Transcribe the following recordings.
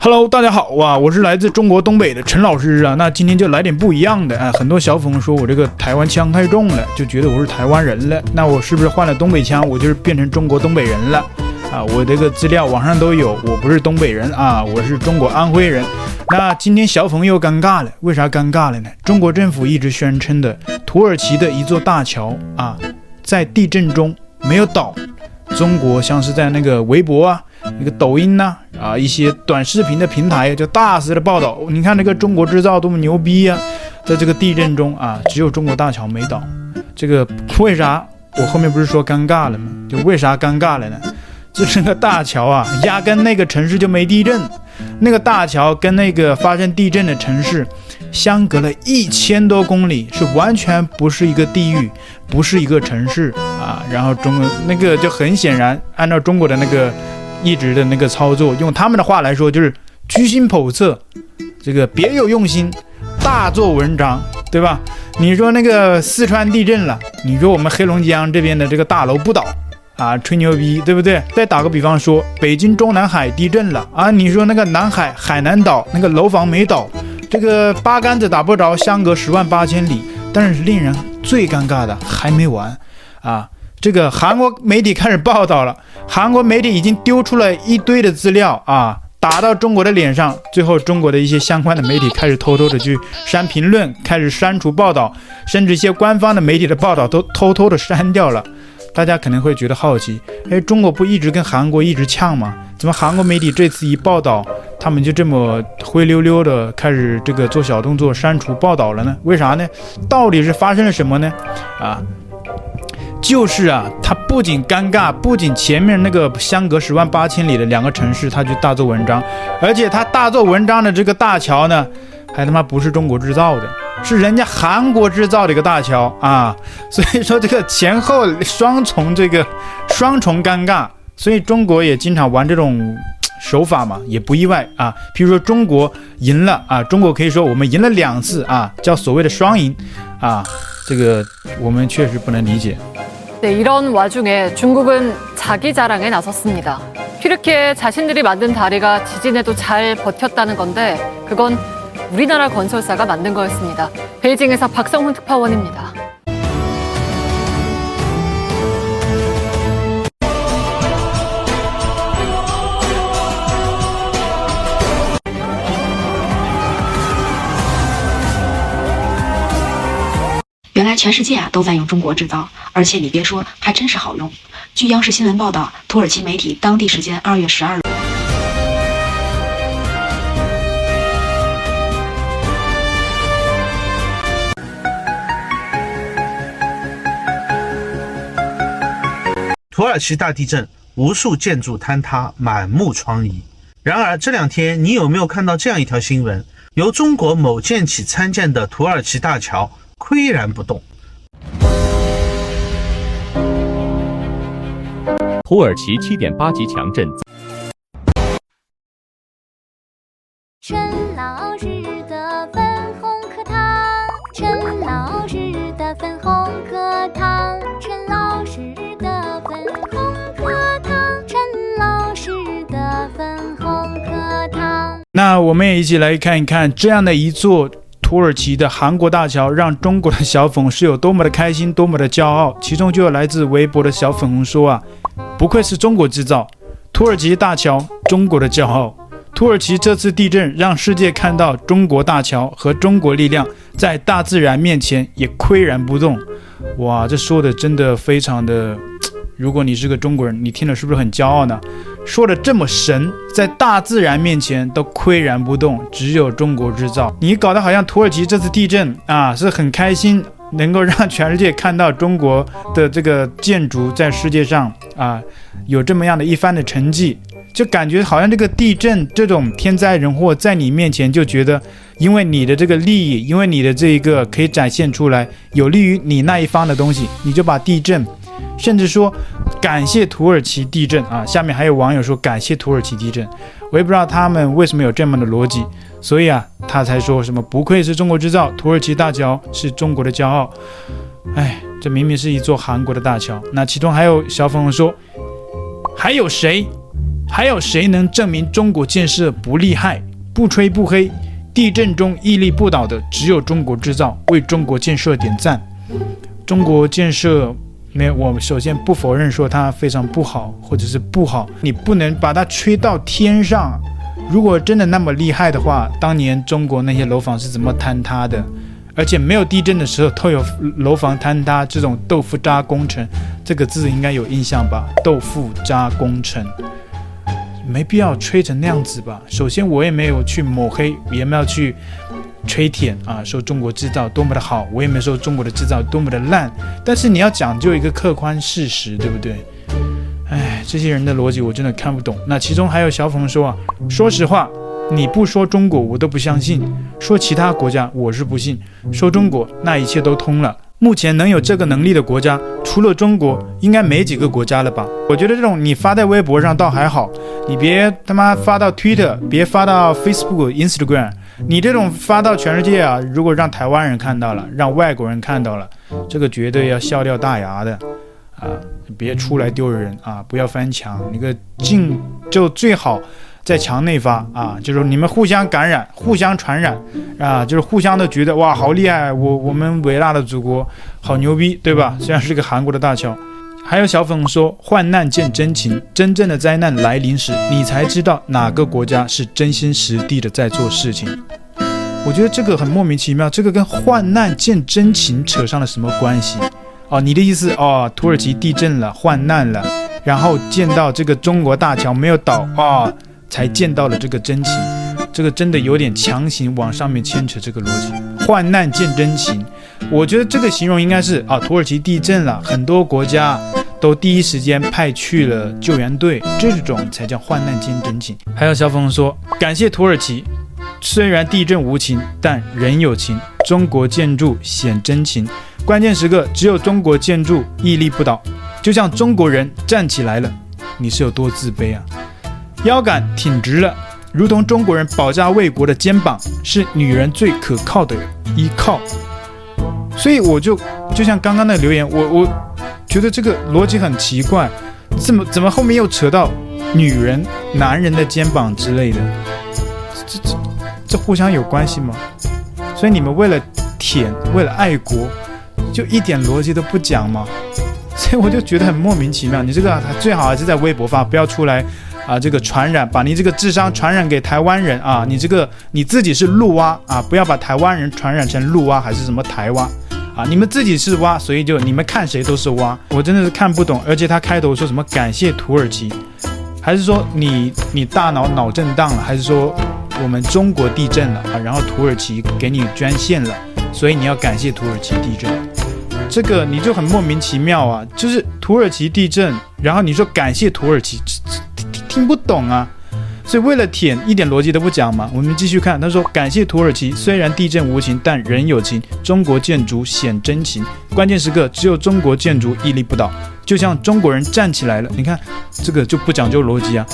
Hello，大家好哇！我是来自中国东北的陈老师啊。那今天就来点不一样的啊。很多小粉说我这个台湾腔太重了，就觉得我是台湾人了。那我是不是换了东北腔，我就是变成中国东北人了啊？我这个资料网上都有，我不是东北人啊，我是中国安徽人。那今天小粉又尴尬了，为啥尴尬了呢？中国政府一直宣称的土耳其的一座大桥啊，在地震中没有倒。中国像是在那个微博啊。一个抖音呐，啊，一些短视频的平台就大肆的报道。你看那个中国制造多么牛逼呀，在这个地震中啊，只有中国大桥没倒。这个为啥？我后面不是说尴尬了吗？就为啥尴尬了呢？就是那个大桥啊，压根那个城市就没地震。那个大桥跟那个发生地震的城市相隔了一千多公里，是完全不是一个地域，不是一个城市啊。然后中国那个就很显然，按照中国的那个。一直的那个操作，用他们的话来说就是居心叵测，这个别有用心，大做文章，对吧？你说那个四川地震了，你说我们黑龙江这边的这个大楼不倒啊，吹牛逼，对不对？再打个比方说，北京中南海地震了啊，你说那个南海海南岛那个楼房没倒，这个八竿子打不着，相隔十万八千里。但是令人最尴尬的还没完啊。这个韩国媒体开始报道了，韩国媒体已经丢出了一堆的资料啊，打到中国的脸上。最后，中国的一些相关的媒体开始偷偷的去删评论，开始删除报道，甚至一些官方的媒体的报道都偷偷的删掉了。大家可能会觉得好奇，哎，中国不一直跟韩国一直呛吗？怎么韩国媒体这次一报道，他们就这么灰溜溜的开始这个做小动作删除报道了呢？为啥呢？到底是发生了什么呢？啊？就是啊，他不仅尴尬，不仅前面那个相隔十万八千里的两个城市，他就大做文章，而且他大做文章的这个大桥呢，还他妈不是中国制造的，是人家韩国制造的一个大桥啊！所以说这个前后双重这个双重尴尬，所以中国也经常玩这种手法嘛，也不意外啊。譬如说中国赢了啊，中国可以说我们赢了两次啊，叫所谓的双赢啊，这个我们确实不能理解。 네, 이런 와중에 중국은 자기 자랑에 나섰습니다. 튀르키예 자신들이 만든 다리가 지진에도 잘 버텼다는 건데 그건 우리나라 건설사가 만든 거였습니다. 베이징에서 박성훈 특파원입니다. 全世界啊都在用中国制造，而且你别说，还真是好用。据央视新闻报道，土耳其媒体当地时间二月十二日，土耳其大地震，无数建筑坍塌，满目疮痍。然而这两天，你有没有看到这样一条新闻？由中国某建企参建的土耳其大桥。巋然不动。土耳其七点八级强震。陈老师的粉红课堂，陈老师的粉红课堂，陈老师的粉红课堂，陈老师的粉红课堂。那我们也一起来看一看这样的一座。土耳其的韩国大桥让中国的小粉是有多么的开心，多么的骄傲。其中就有来自微博的小粉红说啊，不愧是中国制造，土耳其大桥，中国的骄傲。土耳其这次地震让世界看到中国大桥和中国力量在大自然面前也岿然不动。哇，这说的真的非常的。如果你是个中国人，你听了是不是很骄傲呢？说的这么神，在大自然面前都岿然不动，只有中国制造。你搞得好像土耳其这次地震啊是很开心，能够让全世界看到中国的这个建筑在世界上啊有这么样的一番的成绩，就感觉好像这个地震这种天灾人祸在你面前就觉得，因为你的这个利益，因为你的这一个可以展现出来有利于你那一方的东西，你就把地震。甚至说感谢土耳其地震啊！下面还有网友说感谢土耳其地震，我也不知道他们为什么有这么的逻辑，所以啊，他才说什么不愧是中国制造，土耳其大桥是中国的骄傲。哎，这明明是一座韩国的大桥。那其中还有小粉红说，还有谁？还有谁能证明中国建设不厉害、不吹不黑？地震中屹立不倒的只有中国制造，为中国建设点赞。中国建设没有，我们首先不否认说它非常不好，或者是不好，你不能把它吹到天上。如果真的那么厉害的话，当年中国那些楼房是怎么坍塌的？而且没有地震的时候都有楼房坍塌这种豆腐渣工程，这个字应该有印象吧？豆腐渣工程。没必要吹成那样子吧。首先，我也没有去抹黑，也没有去吹舔啊，说中国制造多么的好，我也没说中国的制造多么的烂。但是你要讲究一个客观事实，对不对？哎，这些人的逻辑我真的看不懂。那其中还有小粉说啊，说实话，你不说中国我都不相信，说其他国家我是不信，说中国那一切都通了。目前能有这个能力的国家，除了中国，应该没几个国家了吧？我觉得这种你发在微博上倒还好，你别他妈发到 Twitter，别发到 Facebook、Instagram，你这种发到全世界啊！如果让台湾人看到了，让外国人看到了，这个绝对要笑掉大牙的啊！别出来丢人啊！不要翻墙，那个进就最好。在墙内发啊，就是你们互相感染、互相传染啊，就是互相都觉得哇，好厉害！我我们伟大的祖国好牛逼，对吧？虽然是个韩国的大桥。还有小粉说，患难见真情，真正的灾难来临时，你才知道哪个国家是真心实地的在做事情。我觉得这个很莫名其妙，这个跟患难见真情扯上了什么关系？哦，你的意思哦，土耳其地震了，患难了，然后见到这个中国大桥没有倒啊。才见到了这个真情，这个真的有点强行往上面牵扯这个逻辑。患难见真情，我觉得这个形容应该是啊，土耳其地震了，很多国家都第一时间派去了救援队，这种才叫患难见真情。还有小粉说，感谢土耳其，虽然地震无情，但人有情。中国建筑显真情，关键时刻只有中国建筑屹立不倒，就像中国人站起来了，你是有多自卑啊？腰杆挺直了，如同中国人保家卫国的肩膀，是女人最可靠的依靠。所以我就就像刚刚那留言，我我觉得这个逻辑很奇怪，怎么怎么后面又扯到女人、男人的肩膀之类的？这这这互相有关系吗？所以你们为了舔，为了爱国，就一点逻辑都不讲吗？所以我就觉得很莫名其妙。你这个最好还是在微博发，不要出来。啊，这个传染，把你这个智商传染给台湾人啊！你这个你自己是陆蛙啊，不要把台湾人传染成陆蛙还是什么台蛙啊！你们自己是蛙，所以就你们看谁都是蛙。我真的是看不懂，而且他开头说什么感谢土耳其，还是说你你大脑脑震荡了，还是说我们中国地震了啊？然后土耳其给你捐献了，所以你要感谢土耳其地震，这个你就很莫名其妙啊！就是土耳其地震，然后你说感谢土耳其。听不懂啊，所以为了舔一点逻辑都不讲嘛。我们继续看，他说：“感谢土耳其，虽然地震无情，但人有情。中国建筑显真情，关键时刻只有中国建筑屹立不倒，就像中国人站起来了。你看，这个就不讲究逻辑啊，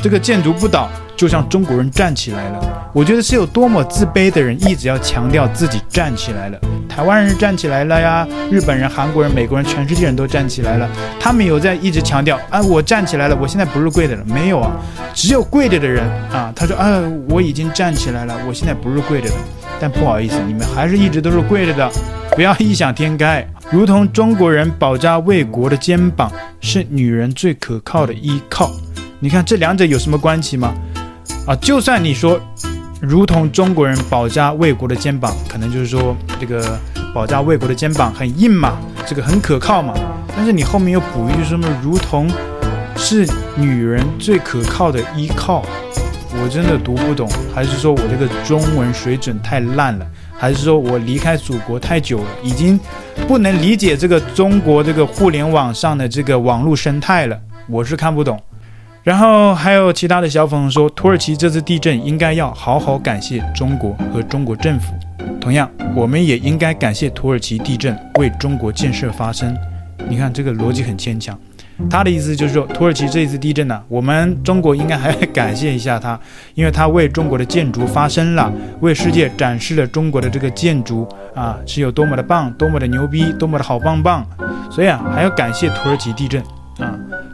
这个建筑不倒。”就像中国人站起来了，我觉得是有多么自卑的人一直要强调自己站起来了。台湾人站起来了呀，日本人、韩国人、美国人，全世界人都站起来了。他们有在一直强调啊，我站起来了，我现在不是跪着了。没有啊，只有跪着的人啊，他说啊，我已经站起来了，我现在不是跪着的。但不好意思，你们还是一直都是跪着的，不要异想天开。如同中国人保家卫国的肩膀，是女人最可靠的依靠。你看这两者有什么关系吗？啊，就算你说，如同中国人保家卫国的肩膀，可能就是说这个保家卫国的肩膀很硬嘛，这个很可靠嘛。但是你后面又补一句什么，如同是女人最可靠的依靠，我真的读不懂，还是说我这个中文水准太烂了，还是说我离开祖国太久了，已经不能理解这个中国这个互联网上的这个网络生态了，我是看不懂。然后还有其他的小粉说，土耳其这次地震应该要好好感谢中国和中国政府。同样，我们也应该感谢土耳其地震为中国建设发声。你看这个逻辑很牵强。他的意思就是说，土耳其这一次地震呢，我们中国应该还要感谢一下他，因为他为中国的建筑发声了，为世界展示了中国的这个建筑啊是有多么的棒，多么的牛逼，多么的好棒棒。所以啊，还要感谢土耳其地震。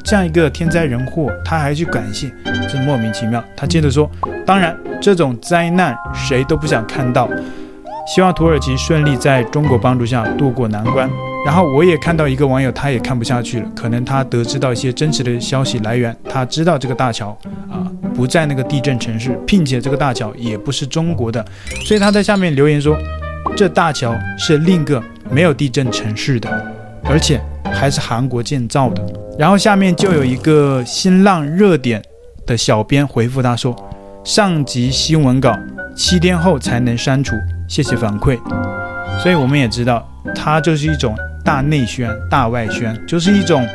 这样一个天灾人祸，他还去感谢，这莫名其妙。他接着说，当然这种灾难谁都不想看到，希望土耳其顺利在中国帮助下渡过难关。然后我也看到一个网友，他也看不下去了，可能他得知到一些真实的消息来源，他知道这个大桥啊不在那个地震城市，并且这个大桥也不是中国的，所以他在下面留言说，这大桥是另一个没有地震城市的，而且还是韩国建造的。然后下面就有一个新浪热点的小编回复他说，上集新闻稿七天后才能删除，谢谢反馈。所以我们也知道，它就是一种。大内宣、大外宣，就是一种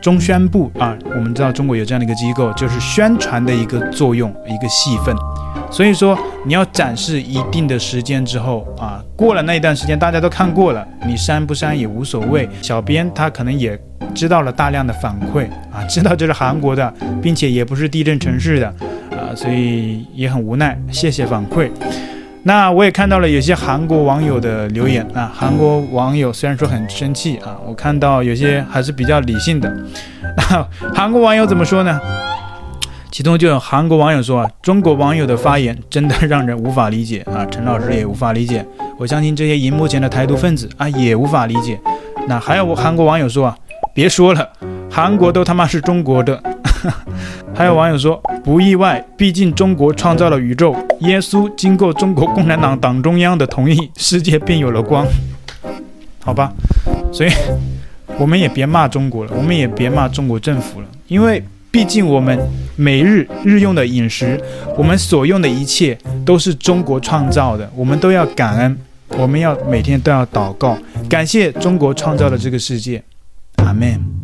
中宣部啊。我们知道中国有这样的一个机构，就是宣传的一个作用，一个戏份。所以说，你要展示一定的时间之后啊，过了那一段时间，大家都看过了，你删不删也无所谓。小编他可能也知道了大量的反馈啊，知道这是韩国的，并且也不是地震城市的啊，所以也很无奈。谢谢反馈。那我也看到了有些韩国网友的留言啊，韩国网友虽然说很生气啊，我看到有些还是比较理性的。那韩国网友怎么说呢？其中就有韩国网友说啊，中国网友的发言真的让人无法理解啊，陈老师也无法理解，我相信这些荧幕前的台独分子啊也无法理解。那还有韩国网友说啊，别说了，韩国都他妈是中国的。还有网友说不意外，毕竟中国创造了宇宙，耶稣经过中国共产党党中央的同意，世界便有了光。好吧，所以我们也别骂中国了，我们也别骂中国政府了，因为毕竟我们每日日用的饮食，我们所用的一切都是中国创造的，我们都要感恩，我们要每天都要祷告，感谢中国创造的这个世界。阿门。